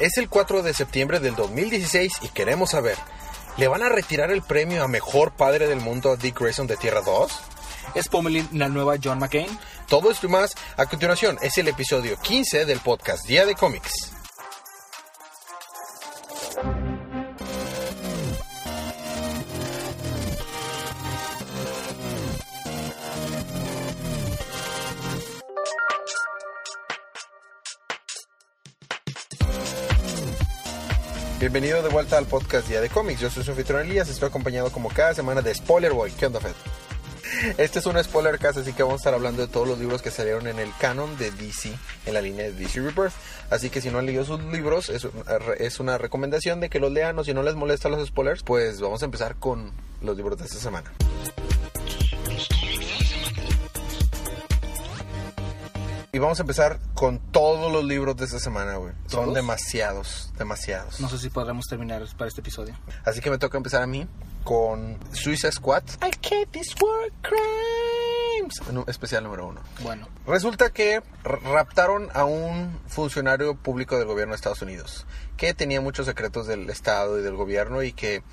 Es el 4 de septiembre del 2016 y queremos saber, ¿le van a retirar el premio a Mejor Padre del Mundo a Dick Grayson de Tierra 2? ¿Es Pomelin la nueva John McCain? Todo esto y más a continuación es el episodio 15 del podcast Día de Cómics. Bienvenido de vuelta al podcast Día de Cómics. Yo soy su anfitrión Elías, estoy acompañado como cada semana de Spoiler Boy. ¿Qué onda, Fed? Este es un spoiler cast, así que vamos a estar hablando de todos los libros que salieron en el canon de DC, en la línea de DC Rebirth. Así que si no han leído sus libros, es, es una recomendación de que los lean o si no les molesta los spoilers, pues vamos a empezar con los libros de esta semana. Y vamos a empezar con todos los libros de esta semana, güey. Son demasiados, demasiados. No sé si podremos terminar para este episodio. Así que me toca empezar a mí con Suicide Squad. I can't this war crimes. Especial número uno. Bueno, Resulta que raptaron a un funcionario público del gobierno de Estados Unidos que tenía muchos secretos del Estado y del gobierno y que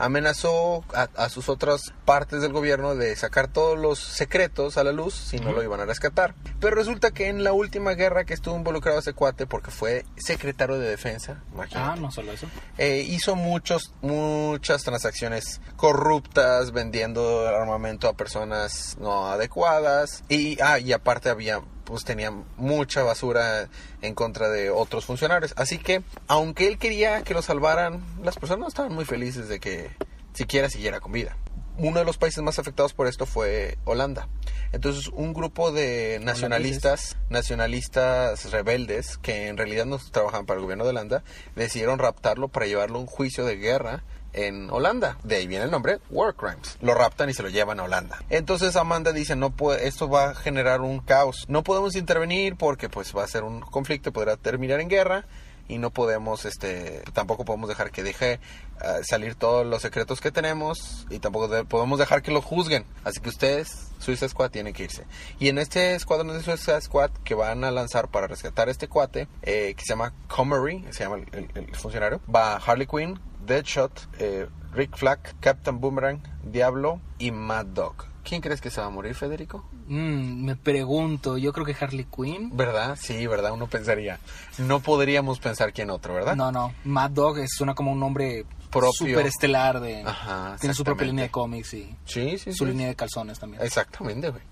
amenazó a, a sus otras partes del gobierno de sacar todos los secretos a la luz si no lo iban a rescatar. Pero resulta que en la última guerra que estuvo involucrado ese cuate, porque fue secretario de defensa, imagínate, ah, no solo eso. eh, hizo muchos, muchas transacciones corruptas, vendiendo armamento a personas no adecuadas. Y, ah, y aparte había, pues tenía mucha basura en contra de otros funcionarios. Así que, aunque él quería que lo salvaran, las personas no estaban muy felices de que siquiera siguiera con vida. Uno de los países más afectados por esto fue Holanda. Entonces, un grupo de nacionalistas, nacionalistas rebeldes, que en realidad no trabajaban para el gobierno de Holanda, decidieron raptarlo para llevarlo a un juicio de guerra en Holanda. De ahí viene el nombre, War Crimes. Lo raptan y se lo llevan a Holanda. Entonces Amanda dice, no puede, esto va a generar un caos. No podemos intervenir porque pues va a ser un conflicto, podrá terminar en guerra y no podemos, este, tampoco podemos dejar que deje ah, salir todos los secretos que tenemos y tampoco de- podemos dejar que lo juzguen. Así que ustedes, Suicide Squad, tienen que irse. Y en este escuadrón de Suicide Squad que van a lanzar para rescatar a este cuate, eh, que se llama Comery, se llama el, el- el funcionario, va Harley Quinn, Deadshot, eh, Rick Flag, Captain Boomerang, Diablo y Mad Dog. ¿Quién crees que se va a morir, Federico? Mm, me pregunto, yo creo que Harley Quinn. ¿Verdad? Sí, ¿verdad? Uno pensaría. No podríamos pensar quién otro, ¿verdad? No, no, Mad Dog es, suena como un nombre Propio. super estelar de... Ajá, tiene su propia línea de cómics y Sí, sí, su sí. línea de calzones también. Exactamente, güey.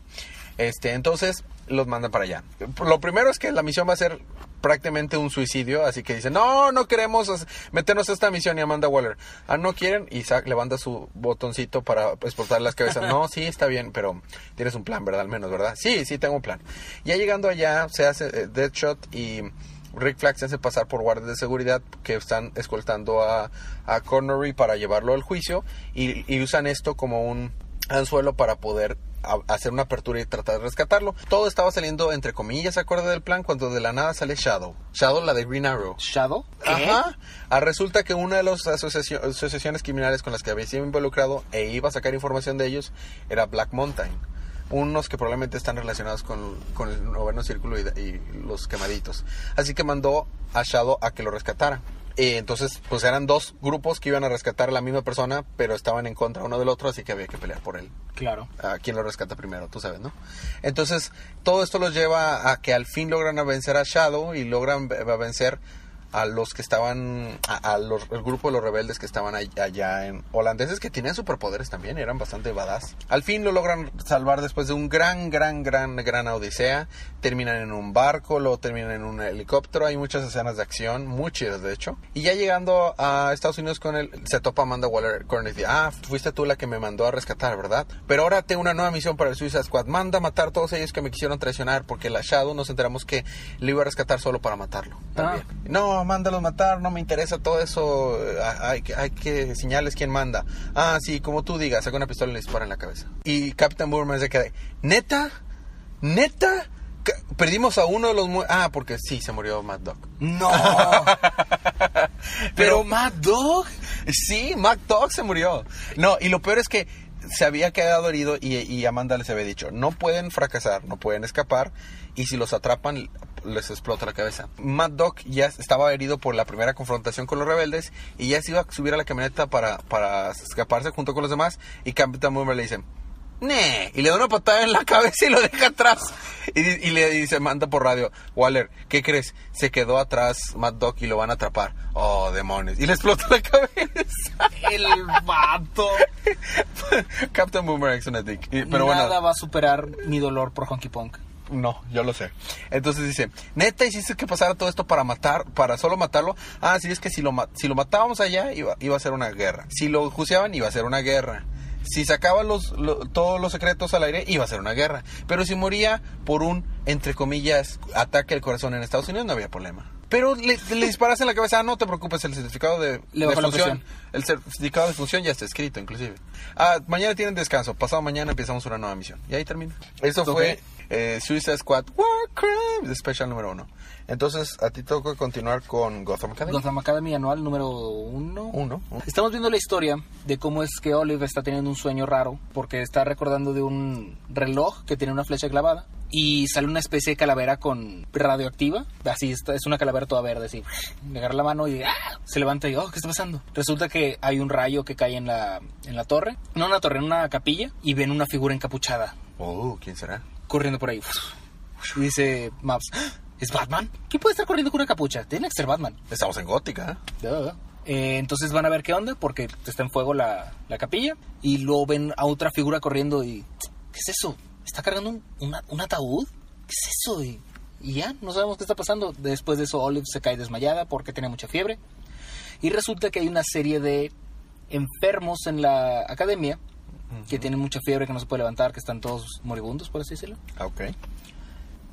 Este, entonces los mandan para allá. Lo primero es que la misión va a ser prácticamente un suicidio, así que dicen, no, no queremos meternos a esta misión y Amanda Waller, ah, no quieren, y Zack levanta su botoncito para exportar las cabezas, no, sí, está bien, pero tienes un plan, ¿verdad? Al menos, ¿verdad? Sí, sí, tengo un plan. Ya llegando allá, se hace eh, Deadshot y Rick Flag se hace pasar por guardias de seguridad que están escoltando a, a Connery para llevarlo al juicio y, y usan esto como un anzuelo para poder hacer una apertura y tratar de rescatarlo. Todo estaba saliendo entre comillas, ¿se acuerda del plan? Cuando de la nada sale Shadow. Shadow, la de Green Arrow. ¿Shadow? ¿Qué? Ajá. Ah, resulta que una de las asociacio- asociaciones criminales con las que había sido involucrado e iba a sacar información de ellos era Black Mountain. Unos que probablemente están relacionados con, con el noveno círculo y, y los quemaditos. Así que mandó a Shadow a que lo rescatara. Y entonces, pues eran dos grupos que iban a rescatar a la misma persona, pero estaban en contra uno del otro, así que había que pelear por él Claro. a quién lo rescata primero, tú sabes, ¿no? Entonces, todo esto los lleva a que al fin logran a vencer a Shadow y logran vencer a los que estaban, a, a los, el grupo de los rebeldes que estaban all- allá en holandeses que tenían superpoderes también, eran bastante badass. Al fin lo logran salvar después de un gran, gran, gran, gran odisea. Terminan en un barco, luego terminan en un helicóptero, hay muchas escenas de acción, muy chidas de hecho. Y ya llegando a Estados Unidos con él, se topa Amanda Waller Corner y dice, ah, fuiste tú la que me mandó a rescatar, ¿verdad? Pero ahora tengo una nueva misión para el Suicide Squad. Manda a matar a todos ellos que me quisieron traicionar porque la Shadow nos enteramos que le iba a rescatar solo para matarlo. También. No, mándalos matar, no me interesa todo eso. eh, Hay, que- hay que señales quién manda. Ah, sí, como tú digas, saca una pistola y le dispara en la cabeza. Y Captain Boomerang se queda, ¿neta? ¿Neta? Perdimos a uno de los... Ah, porque sí, se murió Mad Dog. No. Pero Mad Dog. Sí, Mac Dog se murió. No, y lo peor es que se había quedado herido y, Amanda les había dicho, no pueden fracasar, no pueden escapar y si los atrapan les explota la cabeza. Mad Dog ya estaba herido por la primera confrontación con los rebeldes y ya se iba a subir a la camioneta para, para escaparse junto con los demás y Captain Boomer le dice, ¡Nee! Y le da una patada en la cabeza y lo deja atrás. Y, y le dice, manda por radio, Waller, ¿qué crees? Se quedó atrás Mad Dog y lo van a atrapar. Oh, demonios. Y le explota la cabeza. El vato. Captain Boomerang es una dick. Y- Pero Nada bueno, va a superar mi dolor por Honky Punk. no, yo lo sé. Entonces dice, neta, hiciste que pasara todo esto para matar, para solo matarlo. Ah, sí, es que si lo, si lo matábamos allá, iba, iba a ser una guerra. Si lo juiciaban, iba a ser una guerra. Si sacaban los, lo- todos los secretos al aire, iba a ser una guerra. Pero si moría por un, entre comillas, ataque al corazón en Estados Unidos, no había problema. Pero le, le disparas en la cabeza, ah, no te preocupes, el certificado de, Le de función. El certificado de función ya está escrito, inclusive. Ah, mañana tienen descanso, pasado mañana empezamos una nueva misión. Y ahí termina. Eso fue eh, Suicide Squad War Crime, Special número uno. Entonces, a ti toca continuar con Gotham Academy. Gotham Academy anual número uno. Uno. Estamos viendo la historia de cómo es que Olive está teniendo un sueño raro porque está recordando de un reloj que tiene una flecha clavada y sale una especie de calavera con radioactiva. Así está, es una calavera toda verde, así. Le agarra la mano y ¡ah! se levanta y oh, ¿qué está pasando? Resulta que hay un rayo que cae en la, en la torre, no en la torre, en una capilla y ven una figura encapuchada Oh, ¿quién será? Corriendo por ahí. Y dice Maps, "¿Ah? ¿es Batman? ¿Quién puede estar corriendo con una capucha? Tiene que ser Batman. Estamos en Gótica. ¿eh? Eh, entonces van a ver qué onda porque está en fuego la, la capilla y luego ven a otra figura corriendo y ¿qué es eso? ¿Está cargando un, una- un ataúd? ¿Qué es eso? Y, y ya, no sabemos qué está pasando. Después de eso Olive se cae desmayada porque tiene mucha fiebre y resulta que hay una serie de enfermos en la academia que tienen mucha fiebre, que no se puede levantar, que están todos moribundos, por así decirlo. Ah, ok.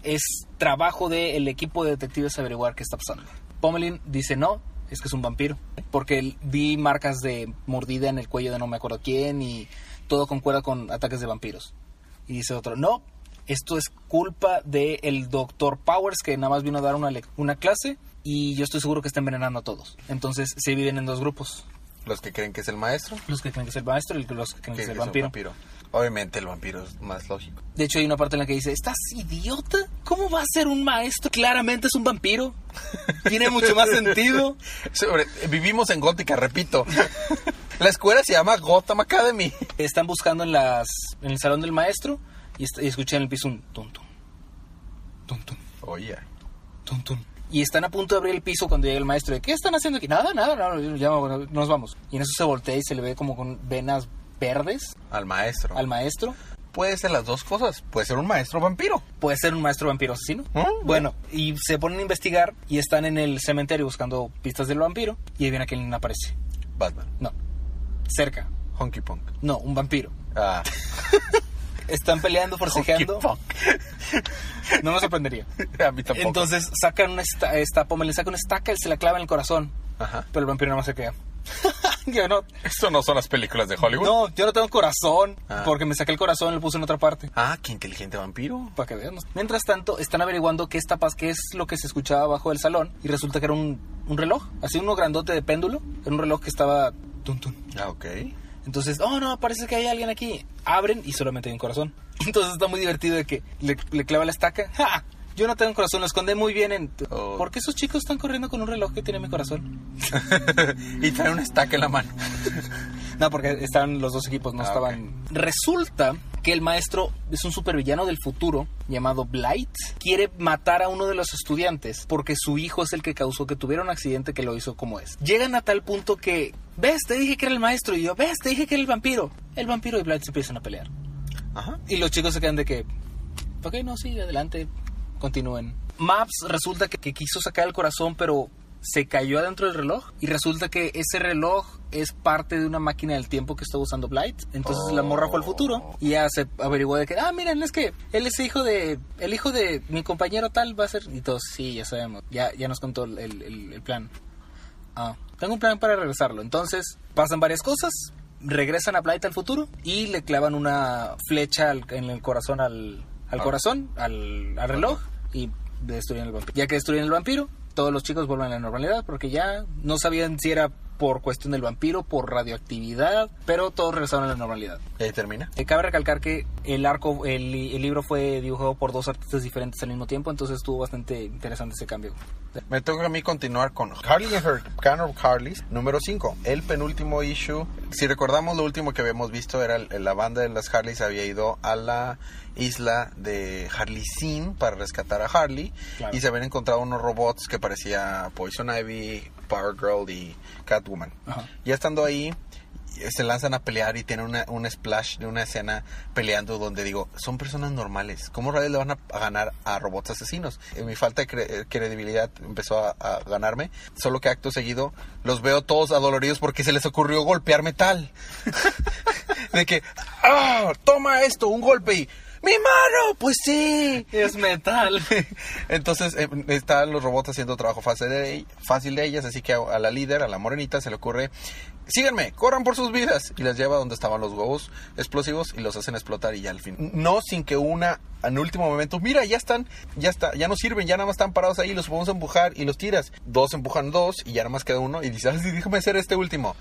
Es trabajo del equipo de detectives averiguar qué está pasando. Pomelin dice no, es que es un vampiro. Porque vi marcas de mordida en el cuello de no me acuerdo quién y todo concuerda con ataques de vampiros. Y dice otro, no, esto es culpa del doctor Powers que nada más vino a dar una, una clase y yo estoy seguro que está envenenando a todos. Entonces se dividen en dos grupos. Los que creen que es el maestro. Los que creen que es el maestro y los que creen que es el vampiro. Obviamente el vampiro es más lógico. De hecho, hay una parte en la que dice, ¿estás idiota? ¿Cómo va a ser un maestro? Claramente es un vampiro. Tiene mucho más sentido. Sobre- vivimos en Gótica, repito. La escuela se llama Gotham Academy. Están buscando en las en el salón del maestro y, est- y escuchan en el piso un tum tum. Tum tum, Oye. tum tum. Y están a punto de abrir el piso cuando llega el maestro. ¿Qué están haciendo aquí? Nada, nada, nada, ya nos vamos. Y en eso se voltea y se le ve como con venas verdes Al maestro. al maestro. Puede ser las dos cosas. Puede ser un maestro vampiro. Puede ser un maestro vampiro asesino. ¿Ah? Bueno, y se ponen a investigar y están en el cementerio buscando pistas del vampiro. Y ahí viene a quién aparece. Batman. No, cerca. Honky Punk. No, un vampiro. Ah. Están peleando, forcejeando. No me sorprendería. A mí tampoco. Entonces sacan una esta, esta Pommel le saca una estaca y se la clava en el corazón. Ajá. Pero el vampiro nada más se queda. yo no, Esto no son las películas de Hollywood. no, yo no tengo corazón. Ah. Porque me saqué el corazón y lo puse en otra parte. Ah, qué inteligente vampiro. Para que veamos. Mientras tanto, están averiguando qué, está, qué es lo que se escuchaba abajo del salón. Y resulta que era un, un reloj. Así uno grandote de péndulo. Era un reloj que estaba... Tun, tun. Ah, ok. Entonces, oh no, parece que hay alguien aquí. Abren y solamente hay un corazón. Entonces está muy divertido de que le, clava la estaca. ¡Ja! Yo no tengo un corazón, lo esconde muy bien en... Oh. ¿Por qué esos chicos están corriendo con un reloj que tiene mi corazón? y trae una estaca en la mano. No, porque estaban los dos equipos, no Ah, estaban... Resulta que el maestro es un supervillano del futuro llamado Blight. Quiere matar a uno de los estudiantes porque su hijo es el que causó que tuviera un accidente que lo hizo como es. Llegan a tal punto que... ¿Ves? Te dije que era el maestro. Y yo, ¿ves? Te dije que era el vampiro. El vampiro y Blight se empiezan a pelear. Ajá. Y los chicos se quedan de que, ok, no, sí, adelante, continúen. Maps resulta que, que quiso sacar el corazón, pero se cayó adentro del reloj. Y resulta que ese reloj es parte de una máquina del tiempo que está usando Blight. Entonces la morra fue al futuro y ya se averiguó de que, ah, miren, es que él es hijo de, el hijo de mi compañero tal va a ser. Y todos, sí, ya sabemos, ya, ya nos contó el, el- el plan. Ah, tengo un plan para regresarlo. Entonces pasan varias cosas. Regresan a Blight al futuro y le clavan una flecha al- en el corazón al, al Ah. corazón, al, al reloj y destruyen el vampiro. Ya que destruyen el vampiro, todos los chicos vuelven a la normalidad porque ya no sabían si era por cuestión del vampiro, por radioactividad, pero todos regresaron a la normalidad. Y ahí termina. Eh, cabe recalcar que el arco, el, el libro fue dibujado por dos artistas diferentes al mismo tiempo, entonces estuvo bastante interesante ese cambio. Me toca a mí continuar con Harley and Her Can of Harleys, número 5. El penúltimo issue. Si recordamos, lo último que habíamos visto era el- la banda de las Harleys había ido a la isla de Harley Sin para rescatar a Harley. Claro. Y se habían encontrado unos robots que parecía Poison Ivy, Power Girl y Catwoman. Ajá. Ya estando ahí, se lanzan a pelear y tienen una, un splash de una escena peleando donde digo, son personas normales. ¿Cómo rayos le van a, a ganar a robots asesinos? Eh, mi falta de cre- eh, credibilidad empezó a, a ganarme. Solo que acto seguido los veo todos adoloridos porque se les ocurrió golpear metal. de que, ¡ah! Toma esto, un golpe y... ¡Mi mano! Pues sí. Es metal. Entonces eh, están los robots haciendo trabajo fácil de, ellas, así que a, la líder, a la morenita, se le ocurre, síganme, corran por sus vidas. Y las lleva donde estaban los huevos explosivos y los hacen explotar y ya al fin. No sin que una, en último momento, mira, ya están, ya está, ya no sirven, ya nada más están parados ahí, los podemos empujar y los tiras. Dos empujan dos y ya nada más queda uno y dice, "Ay, sí, déjame hacer este último.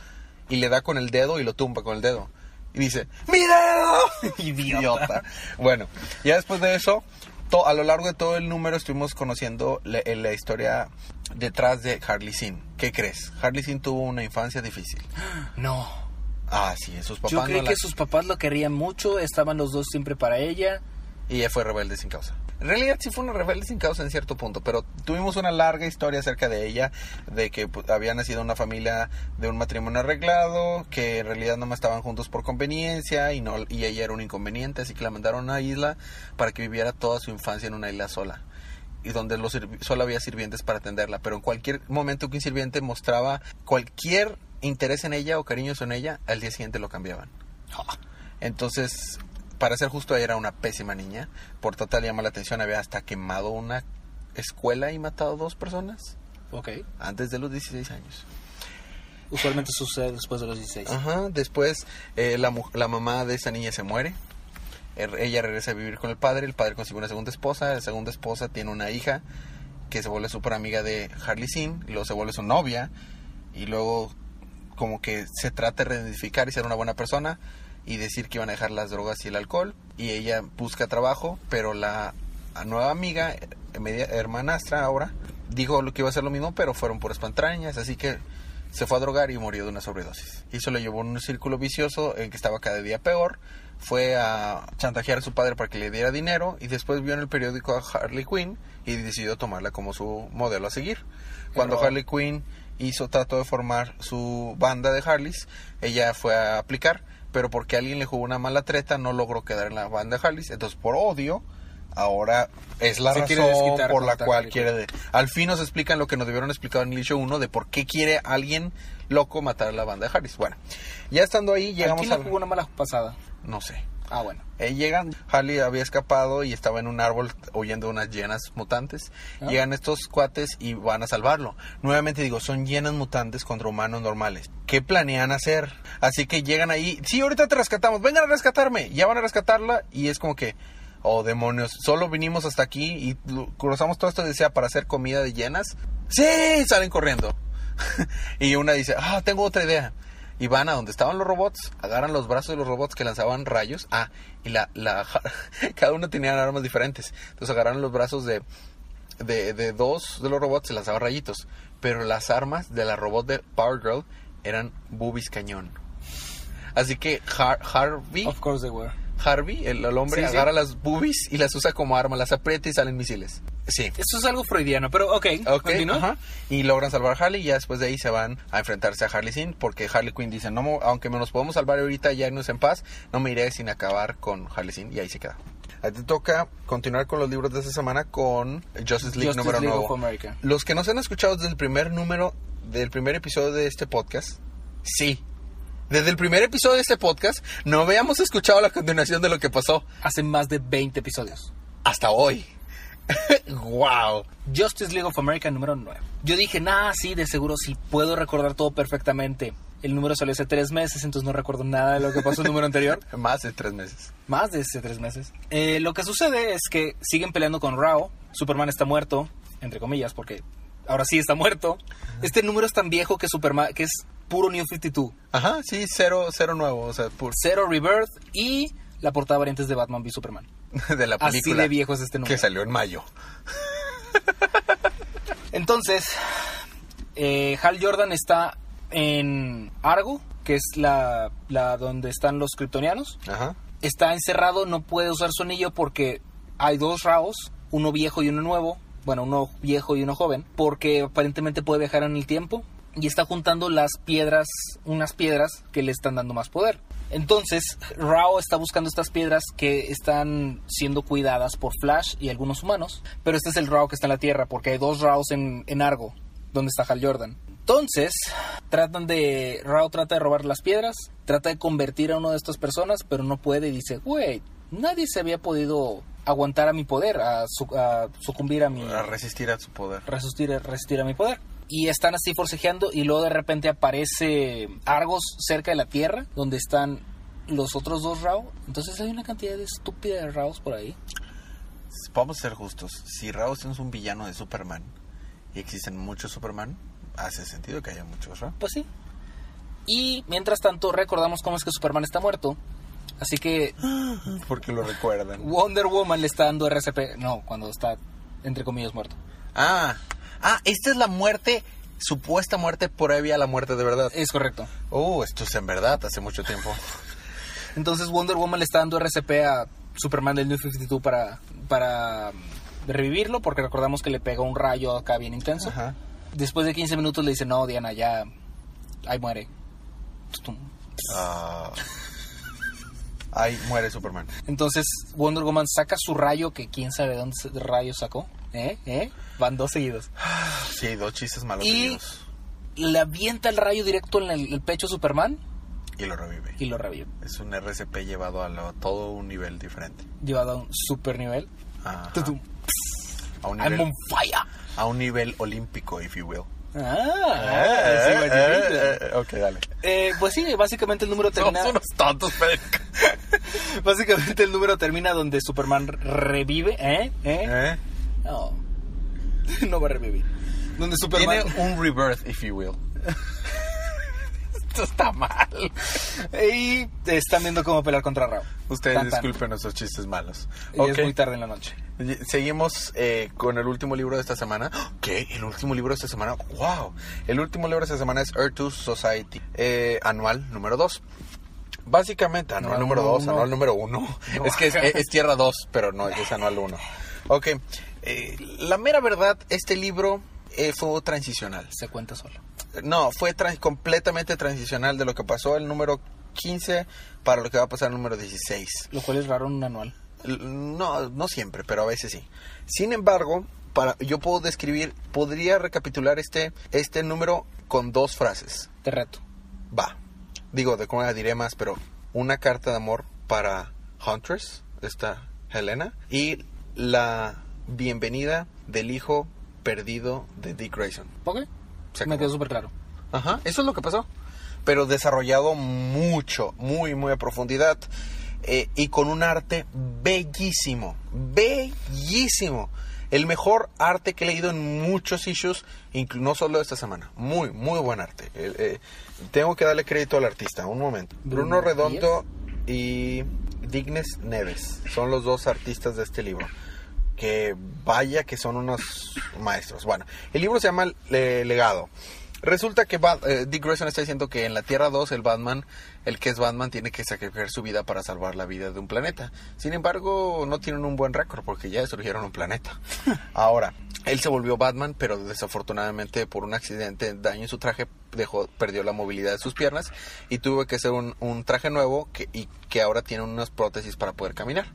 Y le da con el dedo y lo tumba con el dedo. Y dice, ¡mi dedo! Idiota. Bueno, ya después de eso, to- a lo largo de todo el número estuvimos conociendo la, eh, la historia detrás de Harley Sin. ¿Qué crees? Harley Sin tuvo una infancia difícil. No. Ah, sí, sus papás Yo no creí la- que sus papás lo querían mucho, estaban los dos siempre para ella. Y ella fue rebelde sin causa. En realidad sí fue una rebelde sin causa en cierto punto, pero tuvimos una larga historia acerca de ella, de que pues, había nacido una familia de un matrimonio arreglado, que en realidad no más estaban juntos por conveniencia y no y ella era un inconveniente, así que la mandaron a una isla para que viviera toda su infancia en una isla sola. Y donde los solo había sirvientes para atenderla, pero en cualquier momento que un sirviente mostraba cualquier interés en ella o cariños en ella, al día siguiente lo cambiaban. Entonces, para ser justo, ella era una pésima niña. Por total llama la atención, había hasta quemado una escuela y matado dos personas Ok. antes de los 16 años. Usualmente sucede después de los 16. Ajá, después eh, la, la mamá de esa niña se muere. Er- Ella regresa a vivir con el padre, el padre consigue una segunda esposa, la segunda esposa tiene una hija que se vuelve súper amiga de Harley Sin, y luego se vuelve su novia, y luego como que se trata de reedificar y ser una buena persona y decir que iban a dejar las drogas y el alcohol, y ella busca trabajo, pero la nueva amiga, media hermanastra ahora, dijo lo que iba a hacer lo mismo, pero fueron puras pantrañas, así que se fue a drogar y murió de una sobredosis. Y eso lo llevó en un círculo vicioso en que estaba cada día peor. Fue a chantajear a su padre para que le diera dinero y después vio en el periódico a Harley Quinn y decidió tomarla como su modelo a seguir. Cuando Pero- Harley Quinn hizo, trató de formar su banda de Harleys, ella fue a aplicar, pero porque alguien le jugó una mala treta no logró quedar en la banda de Harleys. Entonces por odio ahora es la Se razón por la cual Harley quiere de- al fin nos explican lo que nos debieron explicar en el issue 1 de por qué quiere alguien loco matar a la banda de Harris. Bueno, ya estando ahí ¿A llegamos quién le a jugó una mala pasada? no sé. Ah, bueno. Eh, llegan, Harley había escapado y estaba en un árbol huyendo de unas llenas mutantes. Ah. Llegan estos cuates y van a salvarlo. Nuevamente digo, son llenas mutantes contra humanos normales. ¿Qué planean hacer? Así que llegan ahí, sí, ahorita te rescatamos, vengan a rescatarme. Ya van a rescatarla y es como que, oh demonios, solo vinimos hasta aquí y cruzamos todo esto desea para hacer comida de llenas. Sí, salen corriendo. y una dice, ah, tengo otra idea. Y van a donde estaban los robots, agarran los brazos de los robots que lanzaban rayos. Ah, y la, la cada uno tenía armas diferentes. Entonces agarraron los brazos de, de, de dos de los robots y lanzaban rayitos. Pero las armas de la robot de Power Girl eran boobies cañón. Así que Har- Harvey, Of course they were. Harvey, el, el hombre, Sí, sí. agarra las boobies y las usa como arma, las aprieta y salen misiles. Sí. Esto es algo freudiano, pero ok. Ok, continúa. ajá. Y logran salvar a Harley y ya después de ahí se van a enfrentarse a Harley Sin porque Harley Quinn dice, no, aunque me nos podemos salvar ahorita y ya irnos en paz, no me iré sin acabar con Harley Sin y ahí se queda. A ti te toca continuar con los libros de esta semana con Justice League Justice número League nuevo. of America. Los que nos han escuchado desde el primer número, del primer episodio de este podcast, sí. Desde el primer episodio de este podcast, no habíamos escuchado la continuación de lo que pasó Hace más de 20 episodios. hasta hoy. Wow. Justice League of America número 9. Yo dije, nah, sí, de seguro sí puedo recordar todo perfectamente. El número salió hace tres meses, entonces no recuerdo nada de lo que pasó en el número anterior. Más de tres meses. Más de ese tres meses. Eh, lo que sucede es que siguen peleando con Rao. Superman está muerto, entre comillas, porque ahora sí está muerto. Este número es tan viejo que Superman, que es puro New 52. Ajá, sí, cero, cero nuevo, o sea, pur- Zero Rebirth y la portada variantes de Batman v Superman. de la Así película de viejo es este número. que salió en mayo. Entonces, eh, Hal Jordan está en Argo, que es la, la donde están los kryptonianos. Ajá. Está encerrado, no puede usar su anillo porque hay dos Raos, uno viejo y uno nuevo. Bueno, uno viejo y uno joven, porque aparentemente puede viajar en el tiempo y está juntando las piedras, unas piedras que le están dando más poder. Entonces, Rao está buscando estas piedras que están siendo cuidadas por Flash y algunos humanos, pero este es el Rao que está en la Tierra, porque hay dos Raos en, en Argo, donde está Hal Jordan. Entonces, tratan de. Rao trata de robar las piedras, trata de convertir a una de estas personas, pero no puede y dice: Güey, nadie se había podido aguantar a mi poder, a, su- a sucumbir a mi. A resistir a su poder. resistir, resistir a mi poder. Y están así forcejeando y luego de repente aparece Argos cerca de la Tierra, donde están los otros dos Rao. Entonces hay una cantidad de estúpida de Raos por ahí. Vamos a ser justos. Si Raus es un villano de Superman y existen muchos Superman, hace sentido que haya muchos Raus. Pues sí. Y mientras tanto recordamos cómo es que Superman está muerto. Así que Porque lo recuerdan. Wonder Woman le está dando RCP. No, cuando está entre comillas muerto. Ah, ah, esta es la muerte, supuesta muerte previa a la muerte de verdad. Es correcto. Oh, esto es en verdad, hace mucho tiempo. Entonces Wonder Woman le está dando RCP a Superman del New 52 para, para revivirlo, porque recordamos que le pegó un rayo acá bien intenso. Ajá. Después de 15 minutos le dice, no, Diana, ya, ahí muere. Ah. Ahí muere Superman. Entonces Wonder Woman saca su rayo, que quién sabe dónde ese rayo sacó. ¿Eh? ¿Eh? Van dos seguidos. Sí, dos chistes malos Y- seguidos. Le avienta el rayo directo en el, el pecho a Superman Y lo revive. y lo revive. Es un RCP llevado a lo- todo un nivel diferente. Llevado a un super nivel. Ajá. A un I'm nivel, on fire. a un nivel olímpico, if you will. Ah, sí, Eh, guachipito. eh, eh, ok, dale. Eh, pues sí, básicamente el número termina. Somos unos tontos. Básicamente el número termina donde Superman revive, ¿eh? ¿Eh? No. No va a revivir. Donde Superman. Tiene un rebirth, if you will. Esto está mal. Y están viendo cómo pelear contra Rao. Ustedes Tan, tan. disculpen nuestros chistes malos. Y Ok. es muy tarde en la noche. Seguimos eh, con el último libro de esta semana. ¿Qué? ¿El último libro de esta semana? ¡Wow! El último libro de esta semana es Earth 2 Society, eh, anual número 2. Básicamente, anual Anual número número 2, uno. anual número 1. No. Es que es, es Tierra 2, pero no, es anual 1. Ok, eh, la mera verdad, este libro eh, fue transicional. Se cuenta solo. No, fue completamente transicional de lo que pasó el número 15 para lo que va a pasar el número 16. Lo cual es raro en un anual. No, no siempre, pero a veces sí. Sin embargo, para, yo puedo describir, podría recapitular este, este número con dos frases. Te reto. Va. Digo, de cómo la diré más, pero una carta de amor para Huntress, esta Helena, y la bienvenida del hijo perdido de Dick Grayson. ¿Ok? Se Me quedó súper claro. Ajá, eso es lo que pasó. Pero desarrollado mucho, muy, muy a profundidad. eh, y con un arte bellísimo, bellísimo. El mejor arte que he leído en muchos issues, no solo esta semana. Muy, muy buen arte. Eh, eh, tengo que darle crédito al artista, un momento. Bruno Redondo y Dignes Neves son los dos artistas de este libro. Que vaya que son unos maestros. Bueno, el libro se llama eh, Legado. Resulta que Bat- eh, Dick Grayson está diciendo que en la Tierra 2 el Batman, el que es Batman, tiene que sacrificar su vida para salvar la vida de un planeta. Sin embargo, no tienen un buen récord porque ya destruyeron un planeta. Ahora, él se volvió Batman, pero desafortunadamente por un accidente, daño en su traje, dejó, perdió la movilidad de sus piernas y tuvo que hacer un, un traje nuevo que, y que ahora tiene unas prótesis para poder caminar.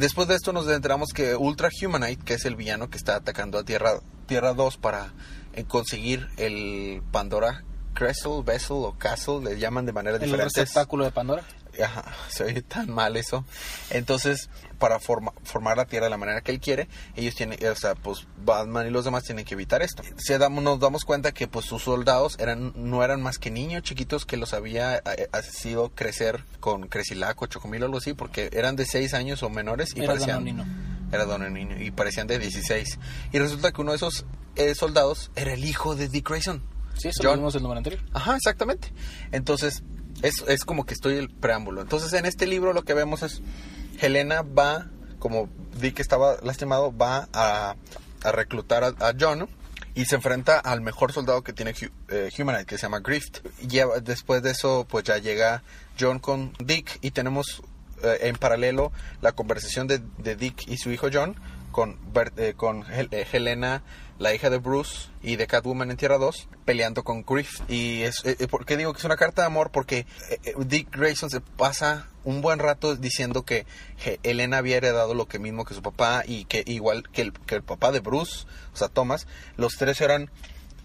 Después de esto nos enteramos que Ultra Humanite, que es el villano que está atacando a Tierra, Tierra 2 para eh, conseguir el Pandora Crystal, Vessel o Castle, le llaman de manera El diferente. receptáculo de Pandora. Ajá, se oye tan mal eso. Entonces, para forma- formar la Tierra de la manera que él quiere, ellos tienen, o sea, pues Batman y los demás tienen que evitar esto. Se damos, nos damos cuenta que pues sus soldados eran no eran más que niños chiquitos que los había eh, sido crecer con Cresilac o Chocomil o algo así, porque eran de 6 años o menores y Era parecían... Danonino. Era Don Niño y parecían de 16. Y resulta que uno de esos eh, soldados era el hijo de Dick Grayson. Sí, eso John. lo vimos en el número anterior. Ajá, exactamente. Entonces, es, es como que estoy el preámbulo. Entonces, en este libro lo que vemos es, Helena va, como Dick estaba lastimado, va a, reclutar a, John y se enfrenta al mejor soldado que tiene eh, Humanite, que se llama Grift. Y después de eso, pues ya llega John con Dick y tenemos eh, en paralelo la conversación de, de Dick y su hijo John con, eh, con eh, Helena, la hija de Bruce y de Catwoman en Tierra 2, peleando con Griff. Y es, eh, eh, ¿por qué digo que es una carta de amor? Porque eh, eh, Dick Grayson se pasa un buen rato diciendo que Helena había heredado lo que mismo que su papá y que igual que el, que el papá de Bruce, o sea, Thomas, los tres eran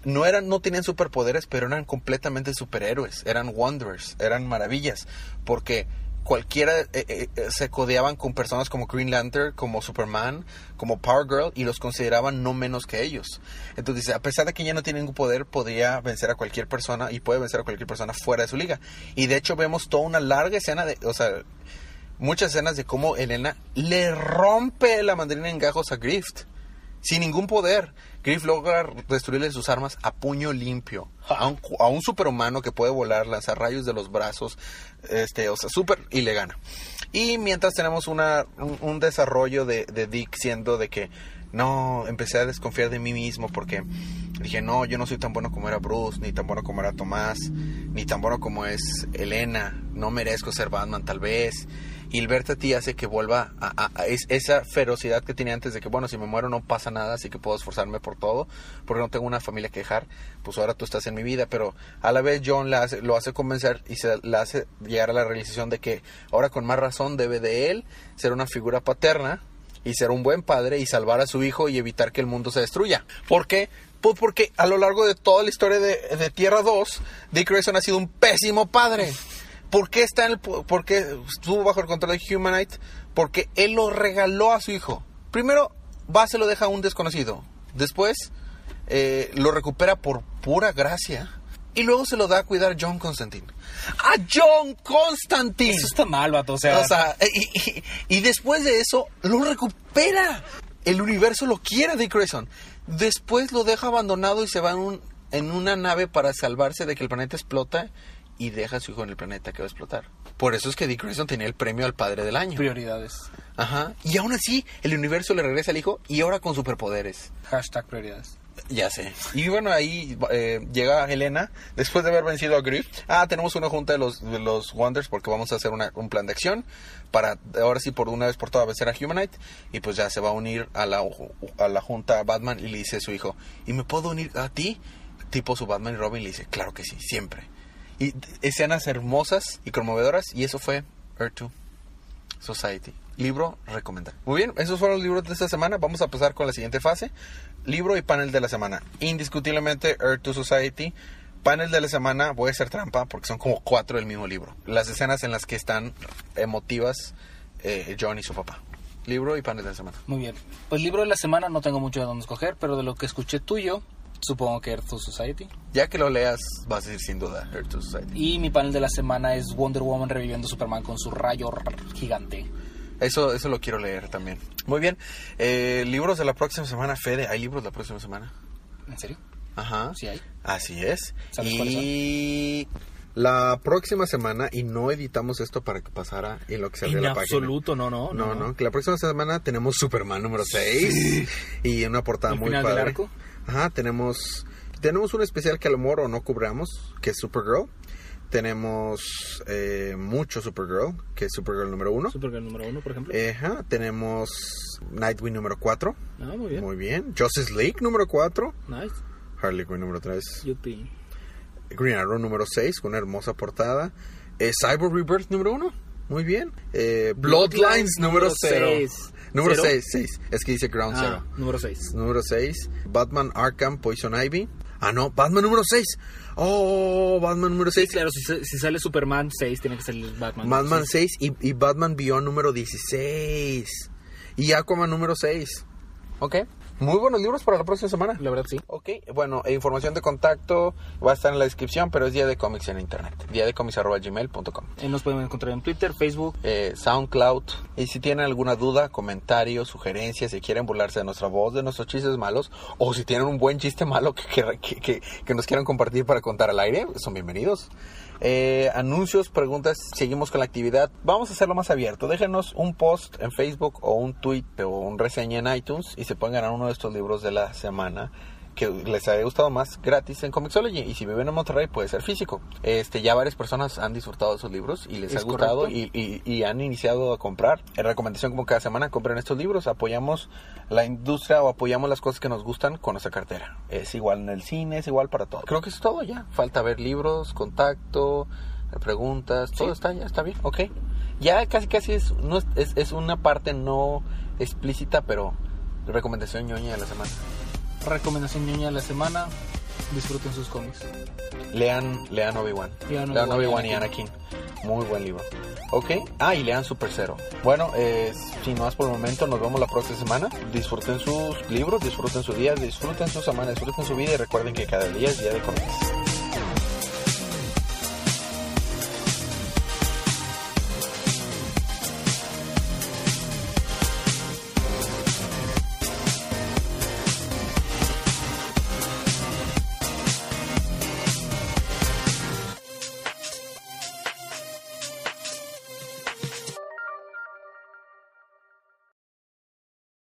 no eran no tenían superpoderes, pero eran completamente superhéroes, eran wonders, eran maravillas, porque cualquiera eh, eh, eh, se codeaban con personas como Green Lantern, como Superman, como Power Girl y los consideraban no menos que ellos. Entonces, a pesar de que ella no tiene ningún poder, podría vencer a cualquier persona y puede vencer a cualquier persona fuera de su liga. Y de hecho vemos toda una larga escena de, o sea, muchas escenas de cómo Elena le rompe la mandarina en gajos a Grift. Sin ningún poder. Griff logra destruirle sus armas a puño limpio. A un, a un superhumano que puede volar, lanzar rayos de los brazos. Este, o sea, súper y le gana. Y mientras tenemos una, un, un desarrollo de, de Dick siendo de que no, empecé a desconfiar de mí mismo porque dije, no, yo no soy tan bueno como era Bruce, ni tan bueno como era Tomás, ni tan bueno como es Elena, no merezco ser Batman tal vez. Y el verte a ti hace que vuelva a, a- a es- esa ferocidad que tenía antes de que, bueno, si me muero no pasa nada, así que puedo esforzarme por todo, porque no tengo una familia que dejar, pues ahora tú estás en mi vida, pero a la vez John la hace- lo hace convencer y se la hace llegar a la realización de que ahora con más razón debe de él ser una figura paterna y ser un buen padre y salvar a su hijo y evitar que el mundo se destruya. ¿Por qué? Pues porque a lo largo de toda la historia de, de Tierra 2, Dick Grayson ha sido un pésimo padre. ¿Por qué está en el, po- por qué estuvo bajo el control de Humanite? Porque él lo regaló a su hijo. Primero, va se lo deja a un desconocido. Después, eh, lo recupera por pura gracia. Y luego se lo da a cuidar a John Constantine. ¡A John Constantine! Eso está mal, vato. O sea, O sea, y, y- y después de eso, lo recupera. El universo lo quiere, Dick Grayson. Después lo deja abandonado y se va en, un- en una nave para salvarse de que el planeta explota y deja a su hijo en el planeta que va a explotar. Por eso es que Dick Grayson tenía el premio al padre del año. prioridades. Ajá. Y aún así, el universo le regresa al hijo y ahora con superpoderes. Hashtag prioridades. Ya sé. Y bueno, ahí eh, llega Helena, después de haber vencido a Griff. Ah, tenemos una junta de los, de los Wonders porque vamos a hacer una- un plan de acción para ahora sí por una vez por todas vencer a Humanite. Y pues ya se va a unir a la, a la junta Batman y le dice a su hijo, ¿y me puedo unir a ti? Tipo su Batman y Robin le dice, claro que sí, siempre. Y escenas hermosas y conmovedoras y eso fue Earth 2 Society. Libro recomendado. Muy bien, esos fueron los libros de esta semana. Vamos a pasar con la siguiente fase. Libro y panel de la semana. Indiscutiblemente Earth to Society. Panel de la semana, voy a hacer trampa porque son como cuatro del mismo libro. Las escenas en las que están emotivas eh, John y su papá. Libro y panel de la semana. Muy bien. Pues libro de la semana no tengo mucho de dónde escoger, pero de lo que escuché tuyo, supongo que Earth to Society. Ya que lo leas, vas a decir sin duda Earth to Society. Y mi panel de la semana es Wonder Woman reviviendo Superman con su rayo gigante. Eso, eso lo quiero leer también. Muy bien. Eh, libros de la próxima semana, Fede. ¿Hay libros la próxima semana? ¿En serio? Ajá. Sí hay. Así es. ¿Sabes Y la próxima semana, y no editamos esto para que pasara en lo que se En la página. absoluto, no, no. No, no, que la próxima semana tenemos Superman número 6 y una portada ¿El muy final del padre. arco? Ajá, tenemos tenemos un especial que a lo mejor o no cubramos, que es Supergirl. Tenemos eh, mucho Supergirl, que es Supergirl número 1. Supergirl número uno, por ejemplo. Ajá, tenemos Nightwing número 4. ah, muy bien. Muy bien. Justice League número 4. Nice. Harley Quinn número 3. Yupi. Green Arrow número 6 con una hermosa portada. Eh, Cyber Rebirth número 1. Muy bien. Eh, Bloodlines número 0. seis. Número ¿Cero? 6, 6. Es que dice Ground Ah, Zero. número 6. Número 6. Batman Arkham Poison Ivy. Ah, no. Batman número 6. Oh, Batman número Sí, 6. claro, si, si sale Superman 6, tiene que salir Batman. Batman seis. 6 y, y Batman Beyond número 16. Y Aquaman número 6. Ok. Muy buenos libros para la próxima semana. La verdad, sí. Ok, bueno, e información de contacto va a estar en la descripción, pero es Día de Cómics en internet. Día de gmail.com. Eh, nos pueden encontrar en Twitter, Facebook. Eh, SoundCloud. Y si tienen alguna duda, comentario, sugerencia, si quieren burlarse de nuestra voz, de nuestros chistes malos, o si tienen un buen chiste malo que, que, que, que nos quieran compartir para contar al aire, son bienvenidos. Eh, anuncios, preguntas, seguimos con la actividad. Vamos a hacerlo más abierto. Déjenos un post en Facebook o un tweet o un reseña en iTunes y se pueden ganar uno de estos libros de la semana que les haya gustado más gratis en Comixology y si viven en Monterrey puede ser físico. Este ya varias personas han disfrutado de sus libros y les ha gustado y, y, y, han iniciado a comprar. En recomendación como cada semana compren estos libros, apoyamos la industria o apoyamos las cosas que nos gustan con nuestra cartera. Es igual en el cine, es igual para todo. Creo que es todo ya. Falta ver libros, contacto, preguntas, todo está ya está bien, ok. Ya casi casi es, no es, es, es una parte no explícita, pero recomendación ñoña de la semana recomendación ñoña de la semana. Disfruten sus cómics. Lean, lean Obi-Wan. Lean, Obi-Wan y Anakin. Muy buen libro. Ok. Ah, y lean Super Zero. Bueno, eh, sin más por el momento, nos vemos la próxima semana. Disfruten sus libros, disfruten su día, disfruten su semana, disfruten su vida y recuerden que cada día es día de cómics.